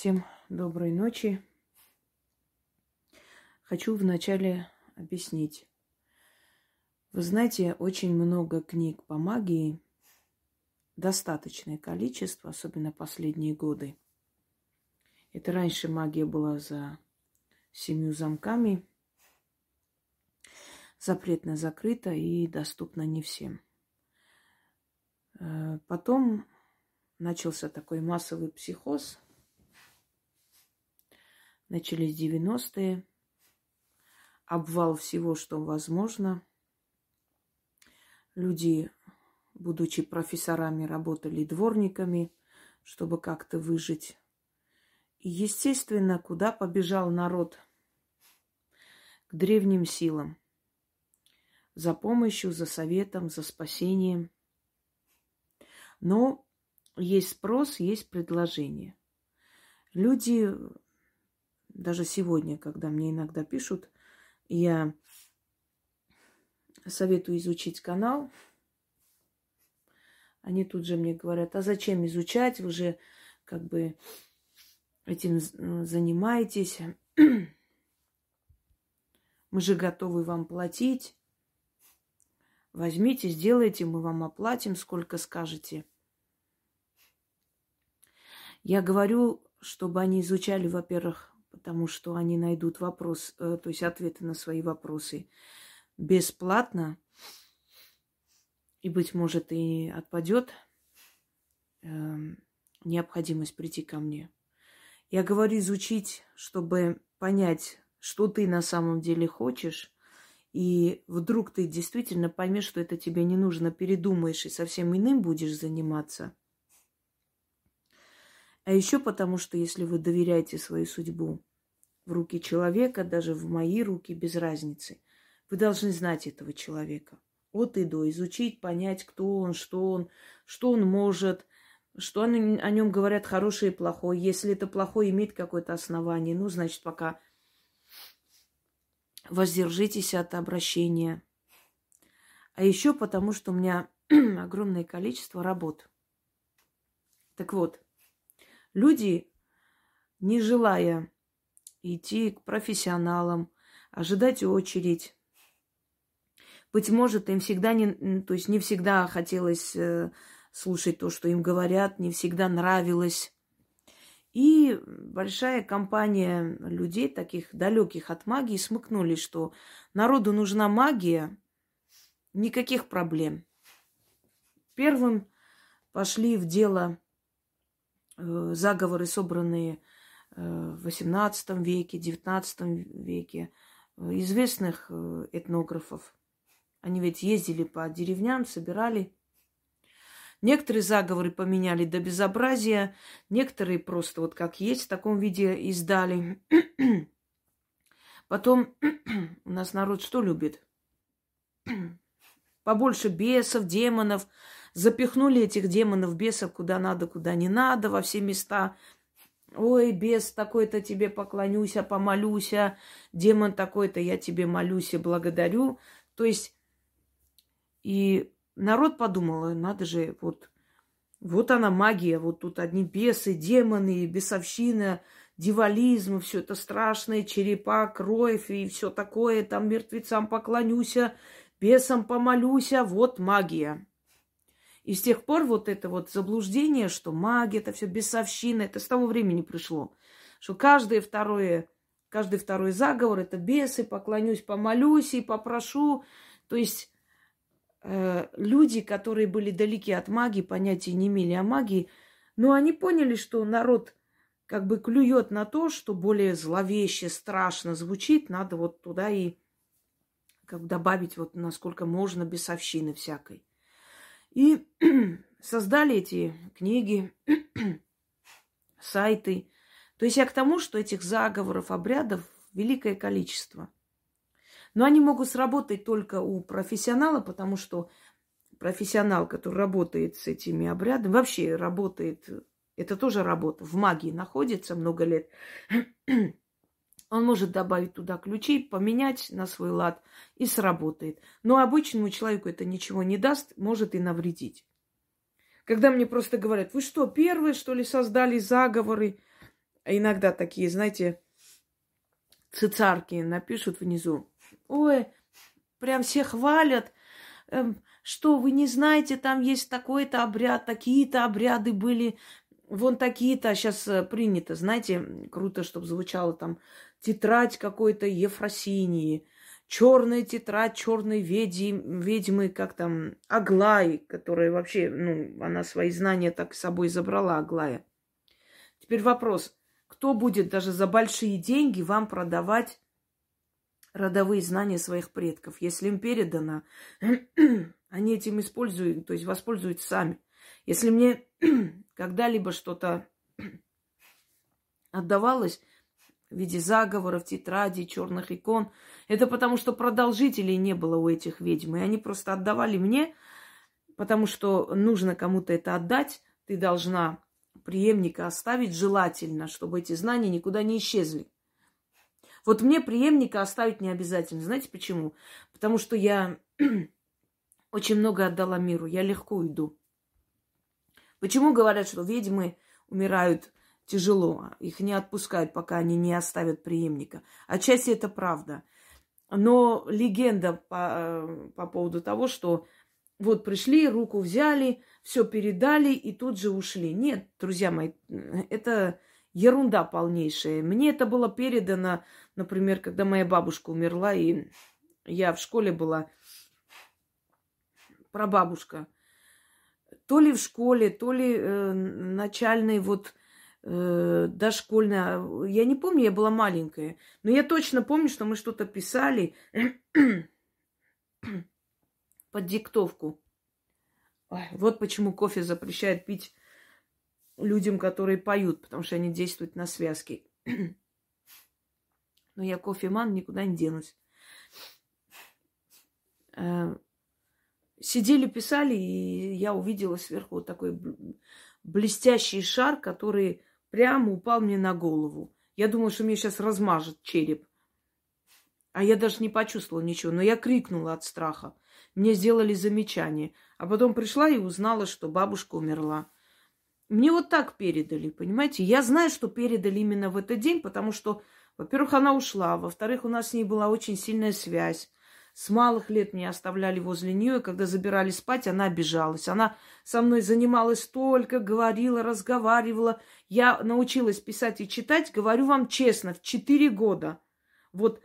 Всем доброй ночи. Хочу вначале объяснить. Вы знаете, очень много книг по магии, достаточное количество, особенно последние годы. Это раньше магия была за семью замками, запретно закрыта и доступна не всем. Э, потом начался такой массовый психоз – Начались 90-е. Обвал всего, что возможно. Люди, будучи профессорами, работали дворниками, чтобы как-то выжить. И, естественно, куда побежал народ? К древним силам. За помощью, за советом, за спасением. Но есть спрос, есть предложение. Люди даже сегодня, когда мне иногда пишут, я советую изучить канал. Они тут же мне говорят, а зачем изучать, вы же как бы этим занимаетесь. Мы же готовы вам платить. Возьмите, сделайте, мы вам оплатим, сколько скажете. Я говорю, чтобы они изучали, во-первых, потому что они найдут вопрос, э, то есть ответы на свои вопросы бесплатно, и, быть может, и отпадет э, необходимость прийти ко мне. Я говорю изучить, чтобы понять, что ты на самом деле хочешь, и вдруг ты действительно поймешь, что это тебе не нужно, передумаешь и совсем иным будешь заниматься – а еще потому, что если вы доверяете свою судьбу в руки человека, даже в мои руки, без разницы, вы должны знать этого человека. От и до, изучить, понять, кто он, что он, что он может, что о нем говорят хорошее и плохое. Если это плохое имеет какое-то основание, ну, значит, пока воздержитесь от обращения. А еще потому, что у меня огромное количество работ. Так вот, Люди, не желая идти к профессионалам, ожидать очередь, быть может, им всегда не, то есть не всегда хотелось э, слушать то, что им говорят, не всегда нравилось. И большая компания людей, таких далеких от магии, смыкнули, что народу нужна магия, никаких проблем. Первым пошли в дело заговоры, собранные э, в XVIII веке, XIX веке, э, известных этнографов. Они ведь ездили по деревням, собирали. Некоторые заговоры поменяли до безобразия, некоторые просто вот как есть в таком виде издали. Потом у нас народ что любит? Побольше бесов, демонов, Запихнули этих демонов, бесов куда надо, куда не надо, во все места. Ой, бес такой-то тебе поклонюся, помолюся, демон такой-то я тебе молюсь и благодарю. То есть, и народ подумал, надо же, вот, вот она магия, вот тут одни бесы, демоны, бесовщина, дивализм, все это страшное, черепа, кровь и все такое, там мертвецам поклонюся, бесам помолюся, вот магия. И с тех пор вот это вот заблуждение, что магия, это все бесовщина, это с того времени пришло. Что каждое второе, каждый второй заговор это бесы, поклонюсь, помолюсь и попрошу. То есть э, люди, которые были далеки от магии, понятия не имели о магии, но они поняли, что народ как бы клюет на то, что более зловеще, страшно звучит, надо вот туда и как добавить вот насколько можно бесовщины всякой. И создали эти книги, сайты. То есть я к тому, что этих заговоров, обрядов великое количество. Но они могут сработать только у профессионала, потому что профессионал, который работает с этими обрядами, вообще работает, это тоже работа, в магии находится много лет, он может добавить туда ключи, поменять на свой лад и сработает. Но обычному человеку это ничего не даст, может и навредить. Когда мне просто говорят, вы что, первые, что ли, создали заговоры? иногда такие, знаете, цицарки напишут внизу. Ой, прям все хвалят. Эм, что, вы не знаете, там есть такой-то обряд, такие-то обряды были, вон такие-то, сейчас э, принято, знаете, круто, чтобы звучало там тетрадь какой-то Ефросинии, черная тетрадь черной ведьмы, ведьмы, как там, Аглай, которая вообще, ну, она свои знания так с собой забрала, Аглая. Теперь вопрос, кто будет даже за большие деньги вам продавать родовые знания своих предков? Если им передано, они этим используют, то есть воспользуются сами. Если мне когда-либо что-то отдавалось, в виде заговоров, тетрадей, черных икон. Это потому, что продолжителей не было у этих ведьм. И они просто отдавали мне, потому что нужно кому-то это отдать. Ты должна преемника оставить желательно, чтобы эти знания никуда не исчезли. Вот мне преемника оставить не обязательно. Знаете почему? Потому что я очень много отдала миру. Я легко уйду. Почему говорят, что ведьмы умирают тяжело. Их не отпускают, пока они не оставят преемника. Отчасти это правда. Но легенда по, по поводу того, что вот пришли, руку взяли, все передали и тут же ушли. Нет, друзья мои, это ерунда полнейшая. Мне это было передано, например, когда моя бабушка умерла, и я в школе была, прабабушка. То ли в школе, то ли э, начальный вот э, дошкольная. Я не помню, я была маленькая. Но я точно помню, что мы что-то писали под диктовку. Ой, вот почему кофе запрещают пить людям, которые поют, потому что они действуют на связки. Но я кофеман, никуда не денусь. Сидели, писали, и я увидела сверху вот такой блестящий шар, который прямо упал мне на голову. Я думала, что мне сейчас размажет череп. А я даже не почувствовала ничего, но я крикнула от страха. Мне сделали замечание. А потом пришла и узнала, что бабушка умерла. Мне вот так передали, понимаете? Я знаю, что передали именно в этот день, потому что, во-первых, она ушла, во-вторых, у нас с ней была очень сильная связь. С малых лет меня оставляли возле нее, и когда забирали спать, она обижалась. Она со мной занималась только, говорила, разговаривала. Я научилась писать и читать, говорю вам честно, в четыре года. Вот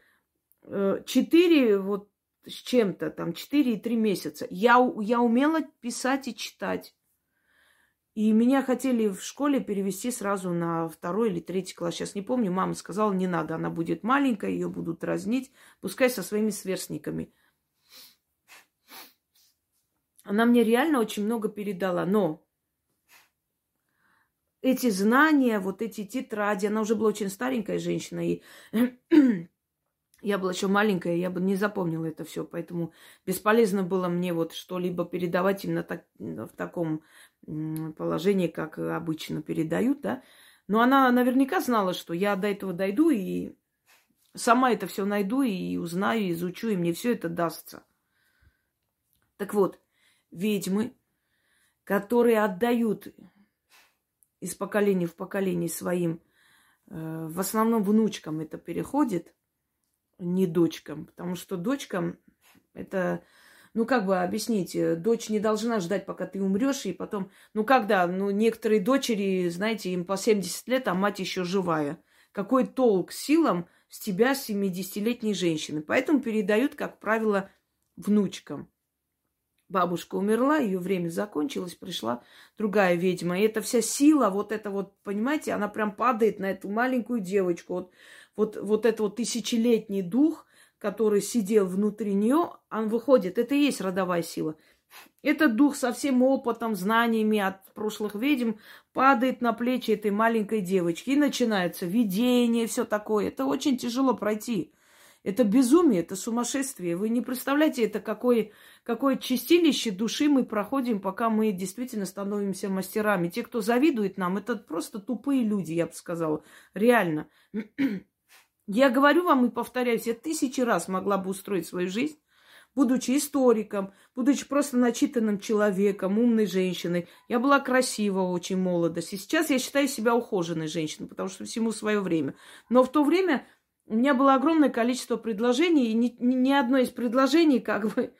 э, четыре вот с чем-то, там четыре и три месяца. Я, я умела писать и читать. И меня хотели в школе перевести сразу на второй или третий класс. Сейчас не помню. Мама сказала, не надо, она будет маленькая, ее будут разнить. Пускай со своими сверстниками. Она мне реально очень много передала. Но эти знания, вот эти тетради, она уже была очень старенькая женщина, и я была еще маленькая, я бы не запомнила это все, поэтому бесполезно было мне вот что-либо передавать именно так, в таком положении, как обычно передают, да. Но она наверняка знала, что я до этого дойду и сама это все найду и узнаю, изучу, и мне все это дастся. Так вот, ведьмы, которые отдают из поколения в поколение своим, э, в основном внучкам это переходит, не дочкам, потому что дочкам это ну, как бы объяснить, э, дочь не должна ждать, пока ты умрешь, и потом, ну, когда, ну, некоторые дочери, знаете, им по 70 лет, а мать еще живая. Какой толк силам с тебя, 70-летней женщины? Поэтому передают, как правило, внучкам. Бабушка умерла, ее время закончилось, пришла другая ведьма. И эта вся сила, вот это вот, понимаете, она прям падает на эту маленькую девочку. Вот, вот, вот это вот тысячелетний дух – который сидел внутри нее, он выходит. Это и есть родовая сила. Этот дух со всем опытом, знаниями от прошлых ведьм падает на плечи этой маленькой девочки. И начинается видение, все такое. Это очень тяжело пройти. Это безумие, это сумасшествие. Вы не представляете, это какое, какое чистилище души мы проходим, пока мы действительно становимся мастерами. Те, кто завидует нам, это просто тупые люди, я бы сказала. Реально. Я говорю вам и повторяюсь, я тысячи раз могла бы устроить свою жизнь будучи историком, будучи просто начитанным человеком, умной женщиной. Я была красива очень молодости. Сейчас я считаю себя ухоженной женщиной, потому что всему свое время. Но в то время у меня было огромное количество предложений, и ни, ни одно из предложений как бы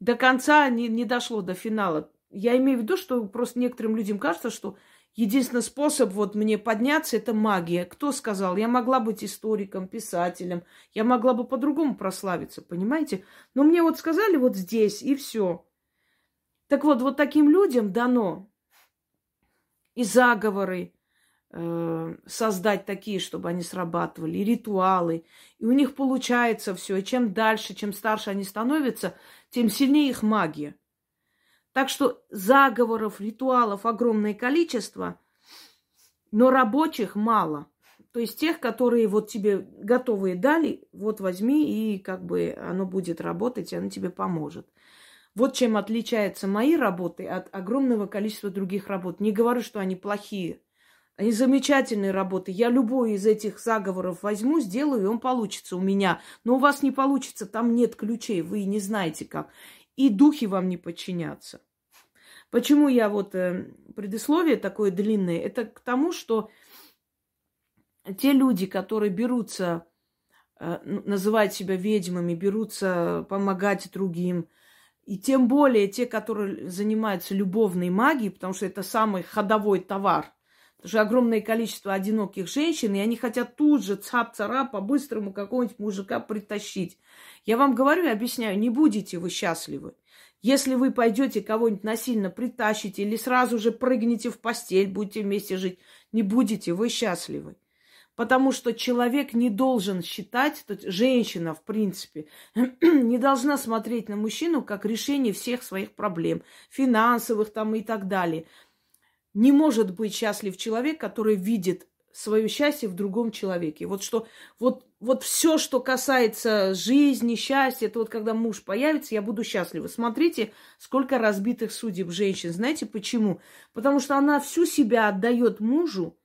до конца не, не дошло до финала. Я имею в виду, что просто некоторым людям кажется, что единственный способ вот мне подняться – это магия. Кто сказал? Я могла быть историком, писателем, я могла бы по-другому прославиться, понимаете? Но мне вот сказали вот здесь, и все. Так вот, вот таким людям дано и заговоры, э, создать такие, чтобы они срабатывали, и ритуалы. И у них получается все. И чем дальше, чем старше они становятся, тем сильнее их магия. Так что заговоров, ритуалов огромное количество, но рабочих мало. То есть тех, которые вот тебе готовые дали, вот возьми, и как бы оно будет работать, и оно тебе поможет. Вот чем отличаются мои работы от огромного количества других работ. Не говорю, что они плохие. Они замечательные работы. Я любой из этих заговоров возьму, сделаю, и он получится у меня. Но у вас не получится, там нет ключей, вы не знаете как и духи вам не подчинятся. Почему я вот э, предисловие такое длинное? Это к тому, что те люди, которые берутся э, называть себя ведьмами, берутся помогать другим, и тем более те, которые занимаются любовной магией, потому что это самый ходовой товар – Потому огромное количество одиноких женщин, и они хотят тут же цап-цара по-быстрому какого-нибудь мужика притащить. Я вам говорю и объясняю, не будете вы счастливы. Если вы пойдете кого-нибудь насильно притащите или сразу же прыгнете в постель, будете вместе жить, не будете вы счастливы. Потому что человек не должен считать, женщина, в принципе, не должна смотреть на мужчину как решение всех своих проблем, финансовых там и так далее. Не может быть счастлив человек, который видит свое счастье в другом человеке. Вот что, вот, вот все, что касается жизни, счастья, это вот когда муж появится, я буду счастлива. Смотрите, сколько разбитых судеб женщин. Знаете почему? Потому что она всю себя отдает мужу,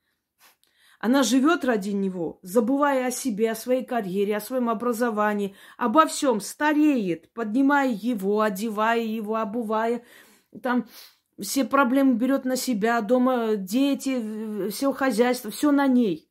она живет ради него, забывая о себе, о своей карьере, о своем образовании, обо всем, стареет, поднимая его, одевая его, обувая, там все проблемы берет на себя, дома дети, все хозяйство, все на ней.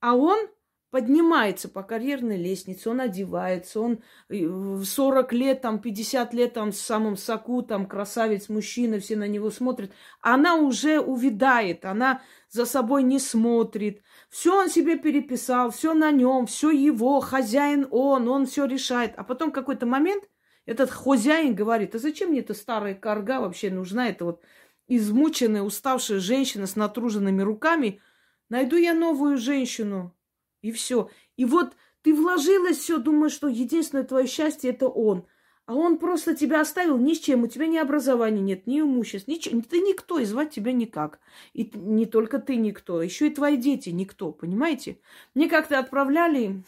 А он поднимается по карьерной лестнице, он одевается, он в 40 лет, там, 50 лет, там, с самым соку, там, красавец, мужчина, все на него смотрят. Она уже увядает, она за собой не смотрит. Все он себе переписал, все на нем, все его, хозяин он, он все решает. А потом какой-то момент – этот хозяин говорит, а зачем мне эта старая карга вообще нужна? Это вот измученная, уставшая женщина с натруженными руками. Найду я новую женщину. И все. И вот ты вложилась все, думаешь, что единственное твое счастье это он. А он просто тебя оставил ни с чем. У тебя ни образования нет, ни имущества, ничего. Ты никто, и звать тебя никак. И не только ты никто, еще и твои дети никто, понимаете? Мне как-то отправляли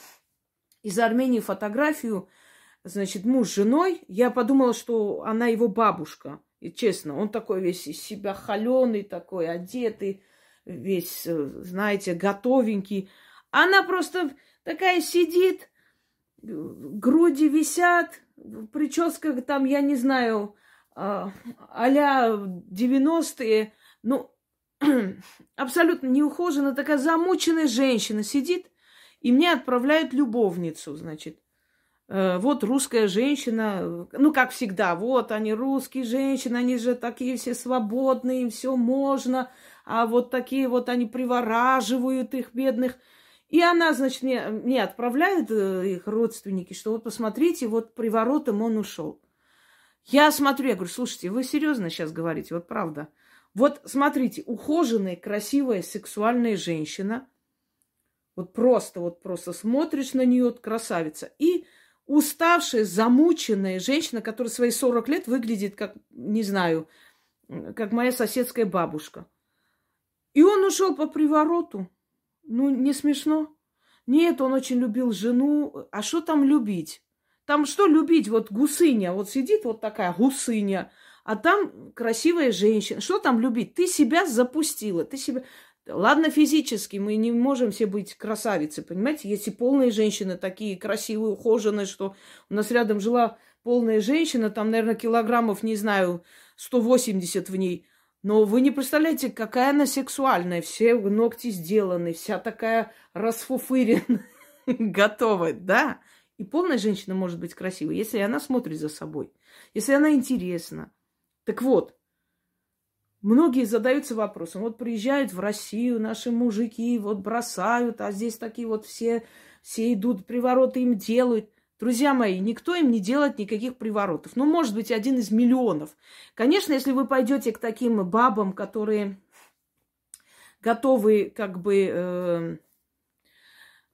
из Армении фотографию значит, муж с женой. Я подумала, что она его бабушка. И честно, он такой весь из себя холеный, такой одетый, весь, э, знаете, готовенький. Она просто такая сидит, груди висят, прическа там, я не знаю, а, а-ля 90-е. Ну, абсолютно неухоженная, такая замученная женщина сидит, и мне отправляют любовницу, значит. Э, вот русская женщина, ну, как всегда, вот они русские женщины, они же такие все свободные, им все можно, а вот такие вот они привораживают их бедных. И она, значит, мне, мне отправляет э, их родственники, что вот посмотрите, вот приворотом он ушел. Я смотрю, я говорю, слушайте, вы серьезно сейчас говорите, вот правда. Вот смотрите, ухоженная, красивая, сексуальная женщина, вот просто, вот просто смотришь на нее, красавица, и уставшая, замученная женщина, которая свои 40 лет выглядит как, не знаю, как моя соседская бабушка. И он ушел по привороту. Ну, не смешно? Нет, он очень любил жену. А что там любить? Там что любить? Вот гусыня, вот сидит вот такая гусыня, а там красивая женщина. Что там любить? Ты себя запустила, ты себя... Ладно, физически мы не можем все быть красавицы, понимаете? Если полные женщины такие красивые, ухоженные, что у нас рядом жила полная женщина, там, наверное, килограммов, не знаю, 180 в ней. Но вы не представляете, какая она сексуальная. Все ногти сделаны, вся такая расфуфыренная, готовая, да. И полная женщина может быть красивой, если она смотрит за собой, если она интересна. Так вот, многие задаются вопросом, вот приезжают в Россию наши мужики, вот бросают, а здесь такие вот все, все идут, привороты им делают. Друзья мои, никто им не делает никаких приворотов. Ну, может быть, один из миллионов. Конечно, если вы пойдете к таким бабам, которые готовы, как бы, э,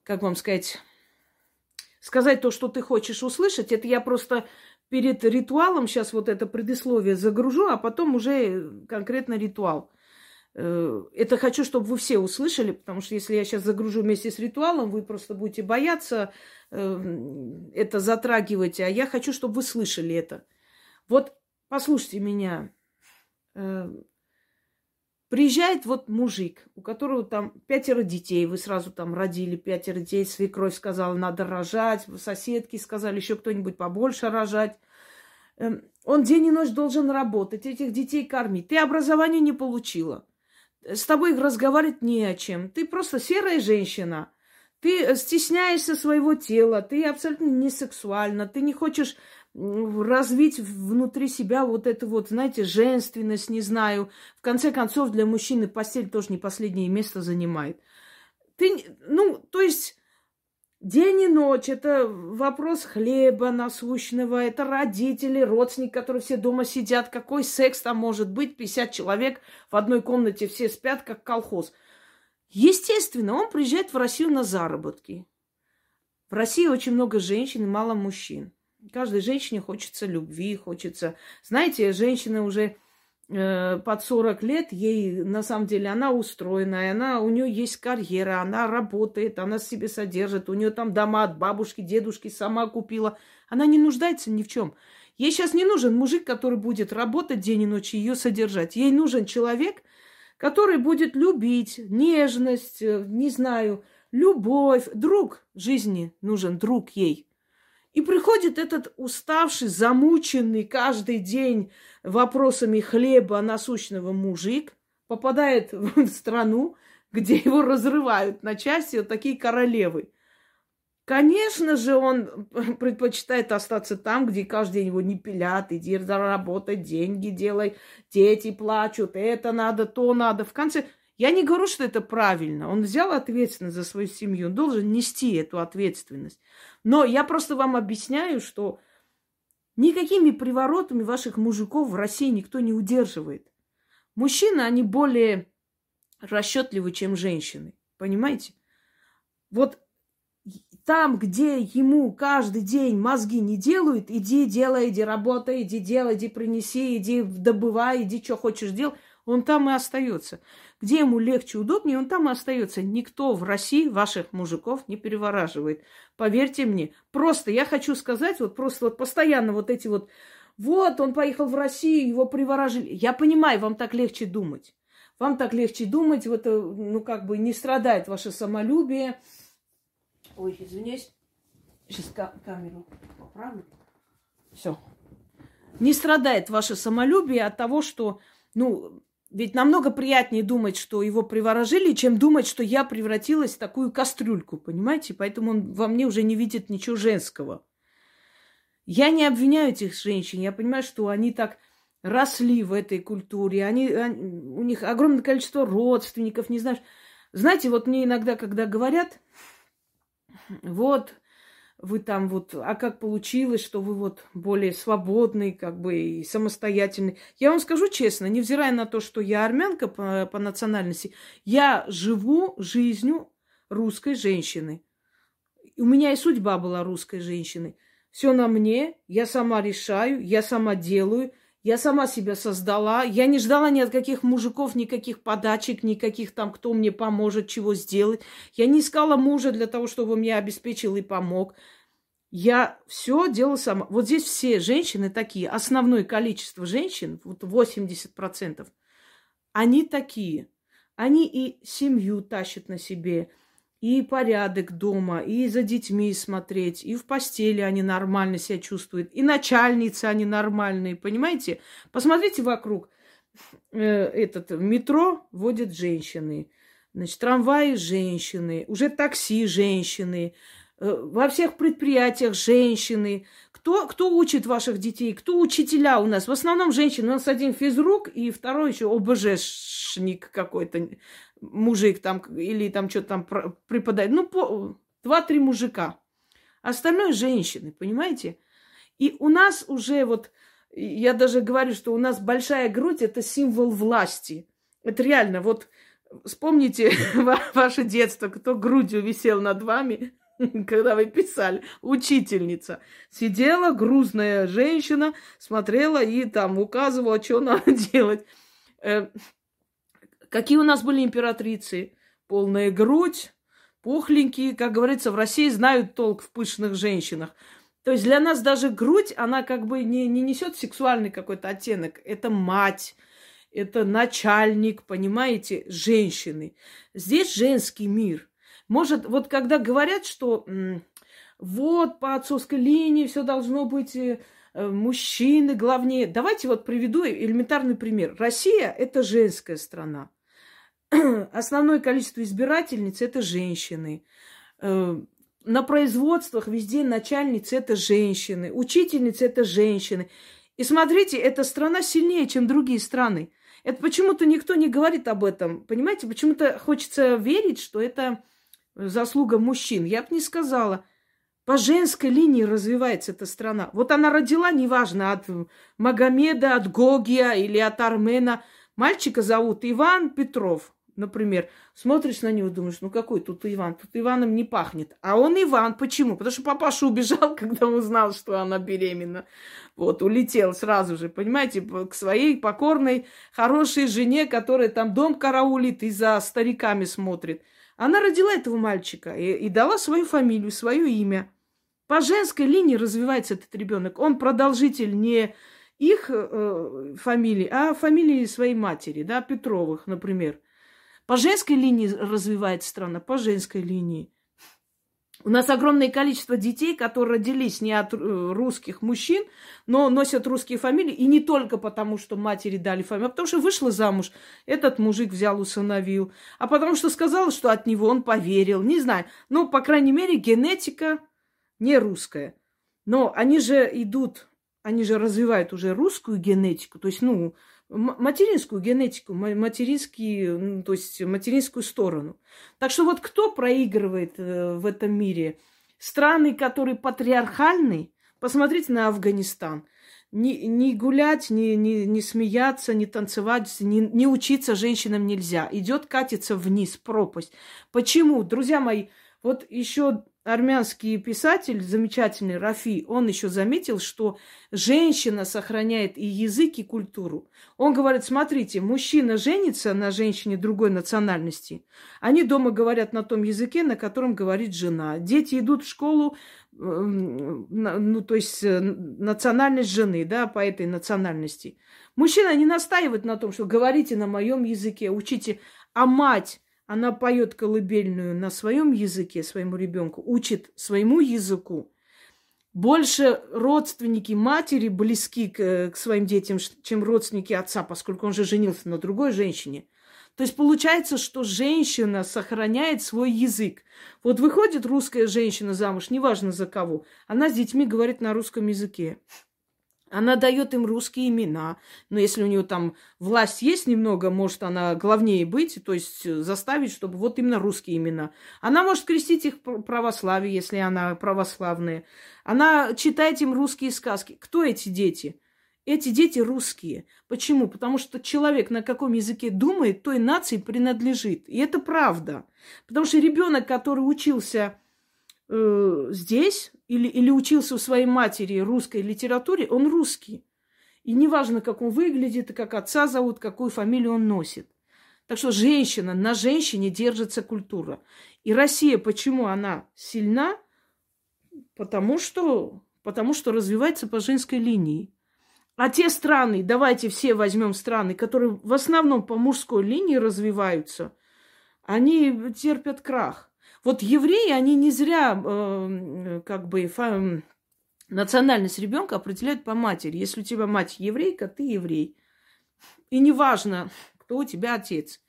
как вам сказать, сказать то, что ты хочешь услышать, это я просто перед ритуалом сейчас вот это предисловие загружу, а потом уже конкретно ритуал. Э, это хочу, чтобы вы все услышали, потому что если я сейчас загружу вместе с ритуалом, вы просто будете бояться э, это затрагивать, а я хочу, чтобы вы слышали это. Вот послушайте меня. Э, приезжает вот мужик, у которого там пятеро детей, вы сразу там родили пятеро детей, свекровь сказала, надо рожать, соседки сказали, еще кто-нибудь побольше рожать. Эм, он день и ночь должен работать, этих детей кормить. Ты образование не получила с тобой разговаривать не о чем. Ты просто серая женщина. Ты стесняешься своего тела, ты абсолютно не сексуальна, ты не хочешь развить внутри себя вот эту вот, знаете, женственность, не знаю. В конце концов, для мужчины постель тоже не последнее место занимает. Ты, ну, то есть День и ночь – это вопрос хлеба насущного, это родители, родственники, которые все дома сидят. Какой секс там может быть? 50 человек в одной комнате, все спят, как колхоз. Естественно, он приезжает в Россию на заработки. В России очень много женщин и мало мужчин. Каждой женщине хочется любви, хочется... Знаете, женщины уже Э, под 40 лет, ей на самом деле она устроенная, она, у нее есть карьера, она работает, она себе содержит, у нее там дома от бабушки, дедушки сама купила. Она не нуждается ни в чем. Ей сейчас не нужен мужик, который будет работать день и ночь ее содержать. Ей нужен человек, который будет любить, нежность, э, не знаю, любовь. Друг жизни нужен, друг ей. И приходит этот уставший, замученный каждый день вопросами хлеба насущного мужик, попадает в страну, где его разрывают на части вот такие королевы. Конечно же, он предпочитает остаться там, где каждый день его не пилят, иди заработать, деньги делай, дети плачут, это надо, то надо. В конце, я не говорю, что это правильно. Он взял ответственность за свою семью, он должен нести эту ответственность. Но я просто вам объясняю, что никакими приворотами ваших мужиков в России никто не удерживает. Мужчины, они более расчетливы, чем женщины. Понимаете? Вот там, где ему каждый день мозги не делают, иди делай, иди работай, иди делай, иди принеси, иди добывай, иди что хочешь делать, он там и остается. Где ему легче, удобнее, он там и остается. Никто в России ваших мужиков не перевораживает. Поверьте мне. Просто я хочу сказать, вот просто вот постоянно вот эти вот, вот он поехал в Россию, его приворожили. Я понимаю, вам так легче думать. Вам так легче думать, вот, э, ну, как бы не страдает ваше самолюбие. Ой, извиняюсь. Сейчас камеру поправлю. Все. Не страдает ваше самолюбие от того, что, ну, ведь намного приятнее думать, что его приворожили, чем думать, что я превратилась в такую кастрюльку, понимаете? Поэтому он во мне уже не видит ничего женского. Я не обвиняю этих женщин. Я понимаю, что они так росли в этой культуре. Они, они, у них огромное количество родственников, не знаешь. Знаете, вот мне иногда, когда говорят, вот, вы там вот, а как получилось, что вы вот более свободный, как бы и самостоятельный. Я вам скажу честно, невзирая на то, что я армянка по, по национальности, я живу жизнью русской женщины. У меня и судьба была русской женщины. Все на мне, я сама решаю, я сама делаю, я сама себя создала. Я не ждала ни от каких мужиков, никаких подачек, никаких там, кто мне поможет, чего сделать. Я не искала мужа для того, чтобы он мне обеспечил и помог. Я все делала сама. Вот здесь все женщины такие, основное количество женщин, вот 80%, они такие. Они и семью тащат на себе, и порядок дома, и за детьми смотреть, и в постели они нормально себя чувствуют, и начальницы они нормальные, понимаете? Посмотрите вокруг. Э, этот метро водят женщины, значит, трамваи женщины, уже такси женщины, во всех предприятиях женщины. Кто, кто учит ваших детей? Кто учителя у нас? В основном женщины. У нас один физрук и второй еще ОБЖшник какой-то мужик там или там что-то там преподает. Ну, два-три мужика. Остальное женщины, понимаете? И у нас уже вот, я даже говорю, что у нас большая грудь – это символ власти. Это реально, вот вспомните ваше детство, кто грудью висел над вами, когда вы писали, учительница. Сидела грузная женщина, смотрела и там указывала, что надо делать. Э, Какие у нас были императрицы? Полная грудь, пухленькие, как говорится, в России знают толк в пышных женщинах. То есть для нас даже грудь, она как бы не, не несет сексуальный какой-то оттенок. Это мать, это начальник, понимаете, женщины. Здесь женский мир. Может, вот когда говорят, что вот по отцовской линии все должно быть э, мужчины главнее. Давайте вот приведу элементарный пример. Россия – это женская страна. основное количество избирательниц это женщины. Э, на производствах везде начальницы это женщины, учительницы это женщины. И смотрите, эта страна сильнее, чем другие страны. Это почему-то никто не говорит об этом. Понимаете, почему-то хочется верить, что это заслуга мужчин. Я бы не сказала. По женской линии развивается эта страна. Вот она родила, неважно, от Магомеда, от Гогия или от Армена. Мальчика зовут Иван Петров например, смотришь на него, думаешь, ну какой тут Иван? Тут Иваном не пахнет. А он Иван. Почему? Потому что папаша убежал, когда узнал, что она беременна. Вот, улетел сразу же, понимаете, к своей покорной, хорошей жене, которая там дом караулит и за стариками смотрит. Она родила этого мальчика и, и дала свою фамилию, свое имя. По женской линии развивается этот ребенок. Он продолжитель не их э, фамилии, а фамилии своей матери, да, Петровых, например. По женской линии развивается страна, по женской линии. У нас огромное количество детей, которые родились не от э, русских мужчин, но носят русские фамилии. И не только потому, что матери дали фамилию, а потому что вышла замуж. Этот мужик взял, усыновил. А потому что сказал, что от него он поверил. Не знаю. Ну, по крайней мере, генетика не русская. Но они же идут, они же развивают уже русскую генетику. То есть, ну, материнскую генетику, материнский, то есть материнскую сторону. Так что вот кто проигрывает э, в этом мире? Страны, которые патриархальны, посмотрите на Афганистан. Не, не гулять, не, не, не смеяться, не танцевать, не, не учиться женщинам нельзя. Идет катиться вниз, пропасть. Почему? Друзья мои, вот еще армянский писатель, замечательный Рафи, он еще заметил, что женщина сохраняет и язык, и культуру. Он говорит, смотрите, мужчина женится на женщине другой национальности. Они дома говорят на том языке, на котором говорит жена. Дети идут в школу, ну, то есть э, национальность жены, да, по этой национальности. Мужчина не настаивает на том, что говорите на моем языке, учите. А мать она поет колыбельную на своем языке своему ребенку, учит своему языку. Больше родственники матери близки к, к своим детям, чем родственники отца, поскольку он же женился на другой женщине. То есть получается, что женщина сохраняет свой язык. Вот выходит русская женщина замуж, неважно за кого, она с детьми говорит на русском языке. Она дает им русские имена. Но если у нее там власть есть немного, может она главнее быть, то есть э, заставить, чтобы вот именно русские имена. Она может крестить их православие, если она православная. Она читает им русские сказки. Кто эти дети? Эти дети русские. Почему? Потому что человек на каком языке думает, той нации принадлежит. И это правда. Потому что ребенок, который учился э, здесь или, или учился у своей матери русской литературе, он русский. И неважно, как он выглядит, как отца зовут, какую фамилию он носит. Так что женщина, на женщине держится культура. И Россия, почему она сильна? Потому что, потому что развивается по женской линии. А те страны, давайте все возьмем страны, которые в основном по мужской линии развиваются, они терпят крах. Вот евреи, они не зря э, как бы фа, национальность ребенка определяют по матери. Если у тебя мать еврейка, ты еврей. И неважно, кто у тебя отец.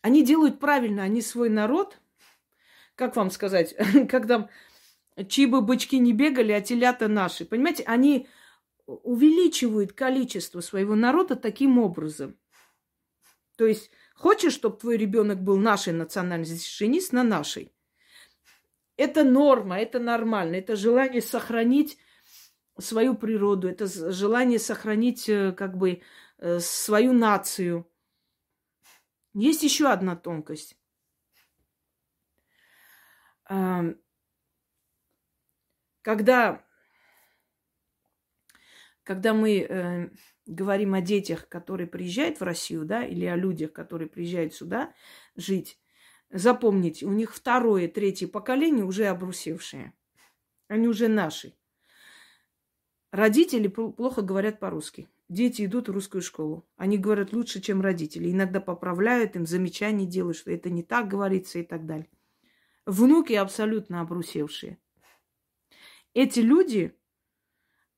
Они делают правильно, они свой народ, как вам сказать, когда чьи бы бычки не бегали, а телята наши. Понимаете, они увеличивают количество своего народа таким образом. То есть, хочешь, чтобы твой ребенок был нашей национальности, женись на нашей. Это норма, это нормально, это желание сохранить свою природу, это желание сохранить э, как бы э, свою нацию. Есть еще одна тонкость. Когда, когда мы э, говорим о детях, которые приезжают в Россию, да, или о людях, которые приезжают сюда жить, запомните, у них второе, третье поколение уже обрусевшие. Они уже наши. Родители плохо говорят по-русски. Дети идут в русскую школу. Они говорят лучше, чем родители. Иногда поправляют им, замечания делают, что это не так говорится и так далее. Внуки абсолютно обрусевшие. Эти люди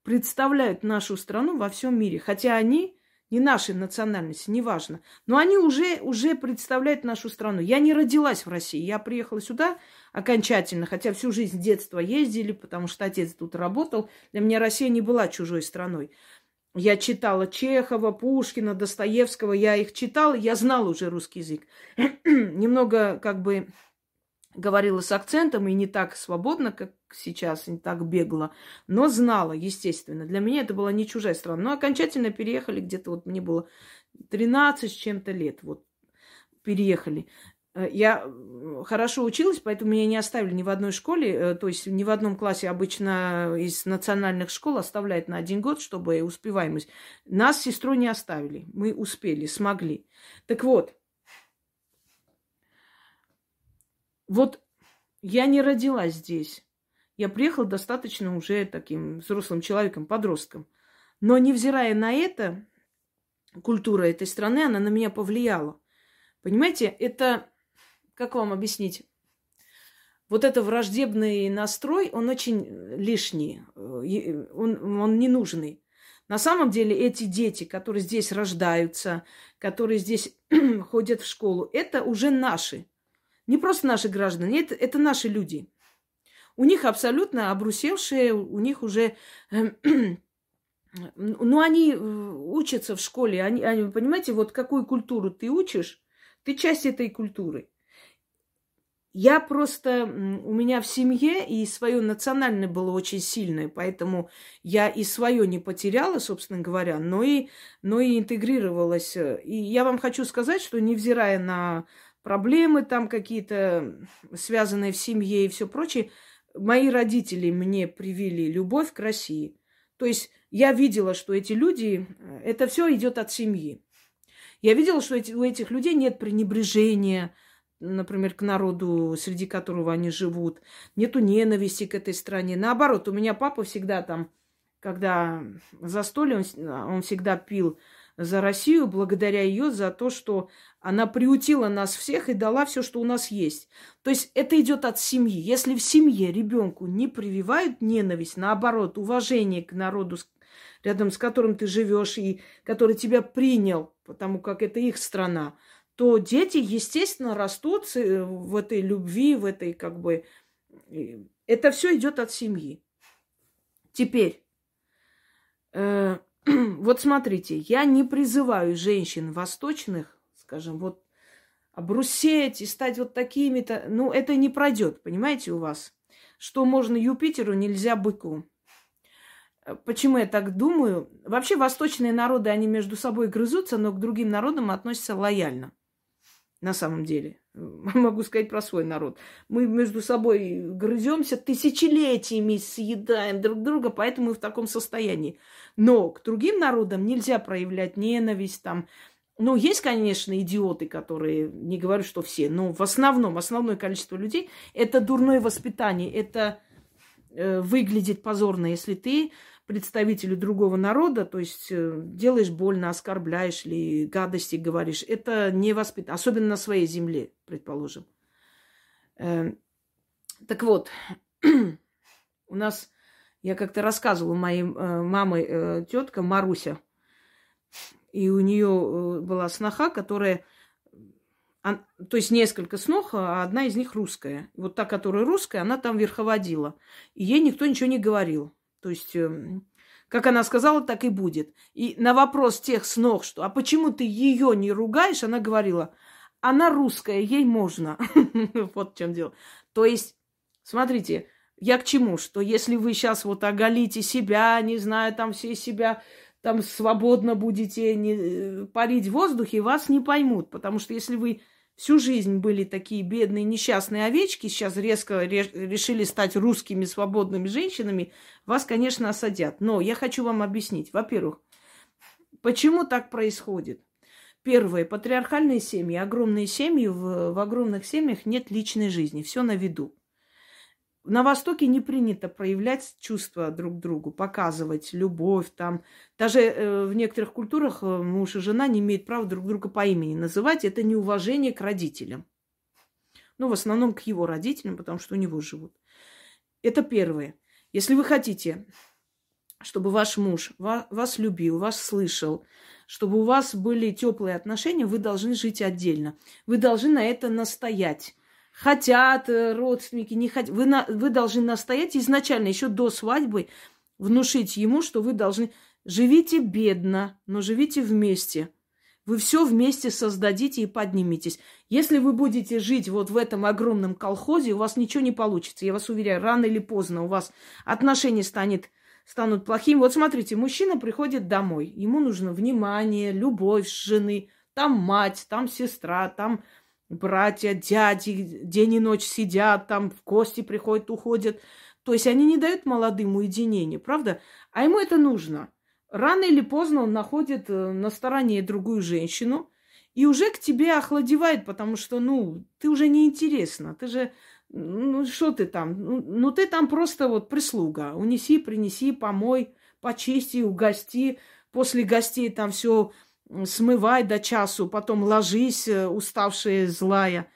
представляют нашу страну во всем мире. Хотя они не нашей национальности, неважно. Но они уже, уже представляют нашу страну. Я не родилась в России. Я приехала сюда окончательно, хотя всю жизнь детства ездили, потому что отец тут работал. Для меня Россия не была чужой страной. Я читала Чехова, Пушкина, Достоевского. Я их читала, я знала уже русский язык. Немного как бы говорила с акцентом и не так свободно, как сейчас, не так бегло, но знала, естественно. Для меня это была не чужая страна. Но окончательно переехали где-то, вот мне было 13 с чем-то лет, вот переехали. Э, я хорошо училась, поэтому меня не оставили ни в одной школе, э, то есть ни в одном классе обычно из национальных школ оставляют на один год, чтобы успеваемость. Нас с сестрой не оставили, мы успели, смогли. Так вот, Вот я не родилась здесь. Я приехала достаточно уже таким взрослым человеком, подростком. Но невзирая на это, культура этой страны, она на меня повлияла. Понимаете, это, как вам объяснить? Вот это враждебный настрой, он очень лишний, он, он ненужный. На самом деле эти дети, которые здесь рождаются, которые здесь ходят в школу, это уже наши. Не просто наши граждане, это, это наши люди. У них абсолютно обрусевшие, у них уже... ну, они э, учатся в школе. Они, они, понимаете, вот какую культуру ты учишь, ты часть этой культуры. Я просто, у меня в семье и свое национальное было очень сильное, поэтому я и свое не потеряла, собственно говоря, но и, но и интегрировалась. И я вам хочу сказать, что невзирая на проблемы там какие-то, связанные в семье и все прочее, мои родители мне привили любовь к России. То есть я видела, что эти люди, э, это все идет от семьи. Я видела, что эти, у этих людей нет пренебрежения, например, к народу, среди которого они живут. Нету ненависти к этой стране. Наоборот, у меня папа всегда там, когда застолье, он, он всегда пил за Россию, благодаря ее за то, что она приутила нас всех и дала все, что у нас есть. То есть это идет от семьи. Если в семье ребенку не прививают ненависть, наоборот, уважение к народу, рядом с которым ты живешь и который тебя принял, потому как это их страна, то дети, естественно, растут в этой любви, в этой как бы... Это все идет от семьи. Теперь, э, вот смотрите, я не призываю женщин восточных, скажем, вот обрусеть и стать вот такими-то. Ну, это не пройдет, понимаете, у вас. Что можно Юпитеру, нельзя быку. Почему я так думаю? Вообще восточные народы, они между собой грызутся, но к другим народам относятся лояльно. На самом деле. Могу сказать про свой народ. Мы между собой грыземся тысячелетиями, съедаем друг друга, поэтому мы в таком состоянии. Но к другим народам нельзя проявлять ненависть там. Ну, есть, конечно, идиоты, которые, не говорю, что все, но в основном, основное количество людей, это дурное воспитание, это э, выглядит позорно, если ты представителю другого народа, то есть э, делаешь больно, оскорбляешь или гадости говоришь. Это не воспитание, особенно на своей земле, предположим. Э, Так вот, у нас, я как-то рассказывала моей э, мамой э, тетка Маруся, и у нее э, была сноха, которая, то есть несколько снох, а одна из них русская. Вот та, которая русская, она там верховодила, и ей никто ничего не говорил. То есть, э, как она сказала, так и будет. И на вопрос тех снох, что «А почему ты ее не ругаешь?» Она говорила «Она русская, ей можно». Вот в чем дело. То есть, смотрите, я к чему? Что если вы сейчас вот оголите себя, не знаю, там все себя там свободно будете не, э, парить в воздухе, вас не поймут. Потому что если вы всю жизнь были такие бедные, несчастные овечки, сейчас резко решили стать русскими свободными женщинами, вас, конечно, осадят. Но я хочу вам объяснить. Во-первых, почему так происходит? Первое, патриархальные семьи, огромные семьи, в, в огромных семьях нет личной жизни, все на виду. На Востоке не принято проявлять чувства друг к другу, показывать любовь там. Даже э, в некоторых культурах э, муж и жена не имеют права друг друга по имени называть. Это неуважение к родителям. Ну, в основном к его родителям, потому что у него живут. Это первое. Если вы хотите, чтобы ваш муж вас любил, вас слышал, чтобы у вас были теплые отношения, вы должны жить отдельно. Вы должны на это настоять хотят э, родственники, не хотят. Вы, на, вы должны настоять изначально, еще до свадьбы, внушить ему, что вы должны... Живите бедно, но живите вместе. Вы все вместе создадите и подниметесь. Если вы будете жить вот в этом огромном колхозе, у вас ничего не получится. Я вас уверяю, рано или поздно у вас отношения станет, станут плохими. Вот смотрите, мужчина приходит домой. Ему нужно внимание, любовь жены. Там мать, там сестра, там братья, дяди день и ночь сидят, там в гости приходят, уходят. То есть они не дают молодым уединения, правда? А ему это нужно. Рано или поздно он находит э, на стороне другую женщину и уже к тебе охладевает, потому что, ну, ты уже неинтересна. Ты же, ну, что ты там? Ну, ну, ты там просто вот прислуга. Унеси, принеси, помой, почисти, угости. После гостей там все смывай до часу, потом ложись, э, уставшая, злая.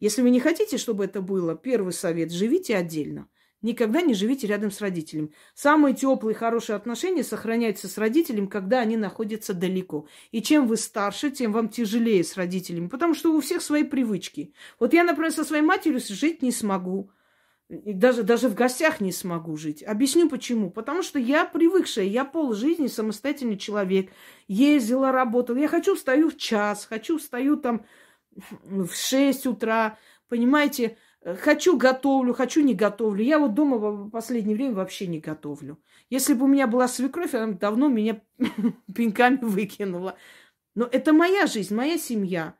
Если вы не хотите, чтобы это было, первый совет – живите отдельно. Никогда не живите рядом с родителем. Самые теплые, хорошие отношения сохраняются с родителем, когда они находятся далеко. И чем вы старше, тем вам тяжелее с родителями, потому что у всех свои привычки. Вот я, например, со своей матерью жить не смогу. И даже, даже в гостях не смогу жить. Объясню почему. Потому что я привыкшая, я пол жизни самостоятельный человек. Ездила, работала. Я хочу встаю в час, хочу встаю там в 6 утра. Понимаете, хочу готовлю, хочу не готовлю. Я вот дома в последнее время вообще не готовлю. Если бы у меня была свекровь, она давно меня пинками выкинула. Но это моя жизнь, моя семья.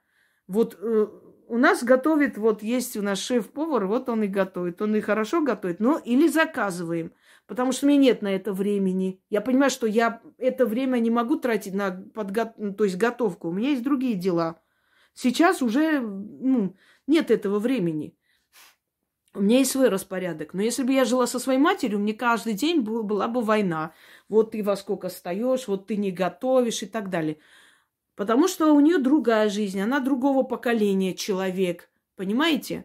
Вот э, у нас готовит, вот есть у нас шеф-повар, вот он и готовит. Он и хорошо готовит, но или заказываем. Потому что меня нет на это времени. Я понимаю, что я это время не могу тратить на подго... Ну, то есть готовку. У меня есть другие дела. Сейчас уже ну, нет этого времени. У меня есть свой распорядок. Но если бы я жила со своей матерью, мне каждый день была бы война. Вот ты во сколько встаешь, вот ты не готовишь и так далее. Потому что у нее другая жизнь, она другого поколения человек. Понимаете?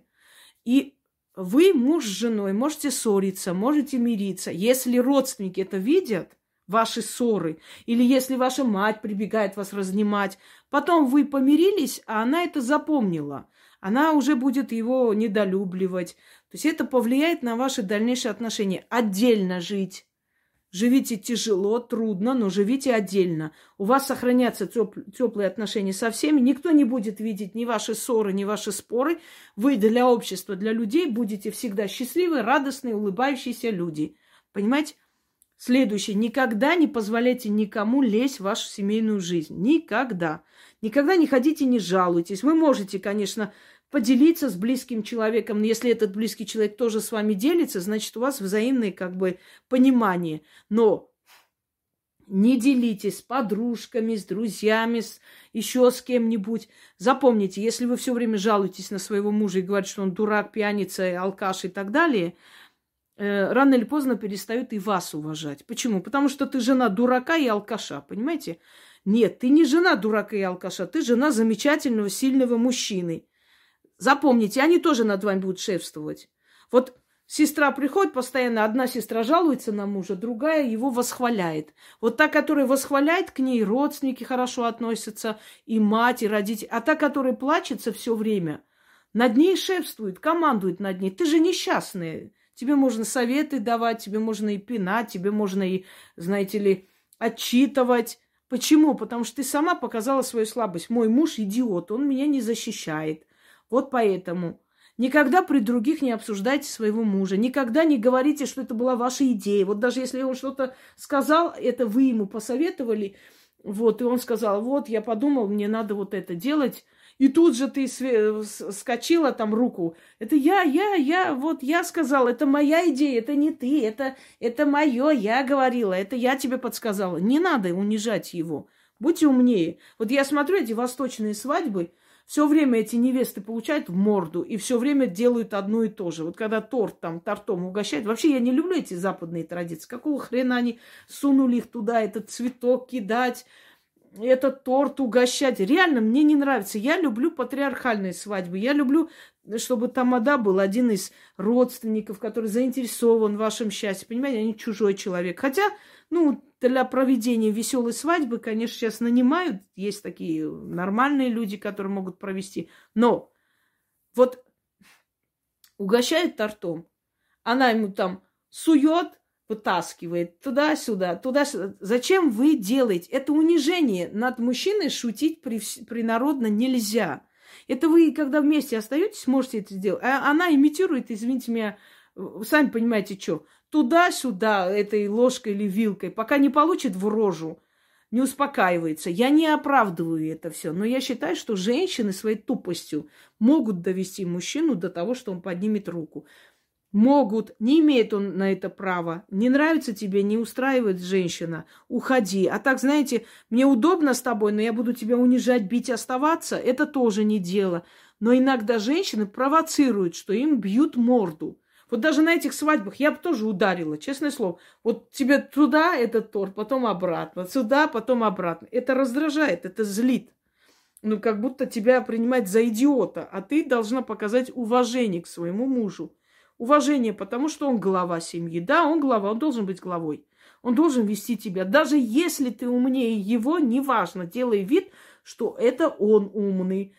И вы, муж с женой, можете ссориться, можете мириться. Если родственники это видят, ваши ссоры, или если ваша мать прибегает вас разнимать, потом вы помирились, а она это запомнила. Она уже будет его недолюбливать. То есть это повлияет на ваши дальнейшие отношения. Отдельно жить Живите тяжело, трудно, но живите отдельно. У вас сохранятся теплые отношения со всеми. Никто не будет видеть ни ваши ссоры, ни ваши споры. Вы для общества, для людей будете всегда счастливые, радостные, улыбающиеся люди. Понимаете? Следующее. Никогда не позволяйте никому лезть в вашу семейную жизнь. Никогда. Никогда не ходите, не жалуйтесь. Вы можете, конечно, поделиться с близким человеком. Если этот близкий человек тоже с вами делится, значит, у вас взаимное как бы понимание. Но не делитесь с подружками, с друзьями, с еще с кем-нибудь. Запомните, если вы все время жалуетесь на своего мужа и говорите, что он дурак, пьяница, алкаш и так далее, э, рано или поздно перестают и вас уважать. Почему? Потому что ты жена дурака и алкаша, понимаете? Нет, ты не жена дурака и алкаша, ты жена замечательного, сильного мужчины. Запомните, они тоже над вами будут шефствовать. Вот сестра приходит постоянно, одна сестра жалуется на мужа, другая его восхваляет. Вот та, которая восхваляет, к ней родственники хорошо относятся, и мать, и родители. А та, которая плачется все время, над ней шефствует, командует над ней. Ты же несчастная. Тебе можно советы давать, тебе можно и пинать, тебе можно и, знаете ли, отчитывать. Почему? Потому что ты сама показала свою слабость. Мой муж идиот, он меня не защищает. Вот поэтому. Никогда при других не обсуждайте своего мужа. Никогда не говорите, что это была ваша идея. Вот даже если он что-то сказал, это вы ему посоветовали. Вот, и он сказал, вот, я подумал, мне надо вот это делать. И тут же ты скочила там руку. Это я, я, я, вот я сказала, это моя идея, это не ты, это, это мое, я говорила, это я тебе подсказала. Не надо унижать его. Будьте умнее. Вот я смотрю эти восточные свадьбы, все время эти невесты получают в морду и все время делают одно и то же. Вот когда торт там тортом угощают, вообще я не люблю эти западные традиции. Какого хрена они сунули их туда, этот цветок кидать, этот торт угощать. Реально, мне не нравится. Я люблю патриархальные свадьбы. Я люблю, чтобы тамада был один из родственников, который заинтересован в вашем счастье. Понимаете, а не чужой человек. Хотя, ну, для проведения веселой свадьбы, конечно, сейчас нанимают. Есть такие нормальные люди, которые могут провести. Но вот угощает тортом. Она ему там сует вытаскивает туда-сюда, туда-сюда. Зачем вы делаете? Это унижение. Над мужчиной шутить при, принародно нельзя. Это вы, когда вместе остаетесь, можете это сделать. А она имитирует, извините меня, сами понимаете, что, туда-сюда этой ложкой или вилкой, пока не получит в рожу, не успокаивается. Я не оправдываю это все, но я считаю, что женщины своей тупостью могут довести мужчину до того, что он поднимет руку могут, не имеет он на это права. Не нравится тебе, не устраивает женщина, уходи. А так, знаете, мне удобно с тобой, но я буду тебя унижать, бить, оставаться, это тоже не дело. Но иногда женщины провоцируют, что им бьют морду. Вот даже на этих свадьбах я бы тоже ударила, честное слово. Вот тебе туда этот торт, потом обратно, сюда, потом обратно. Это раздражает, это злит. Ну, как будто тебя принимать за идиота, а ты должна показать уважение к своему мужу. Уважение, потому что он глава семьи. Да, он глава, он должен быть главой. Он должен вести тебя. Даже если ты умнее его, неважно, делай вид, что это он умный.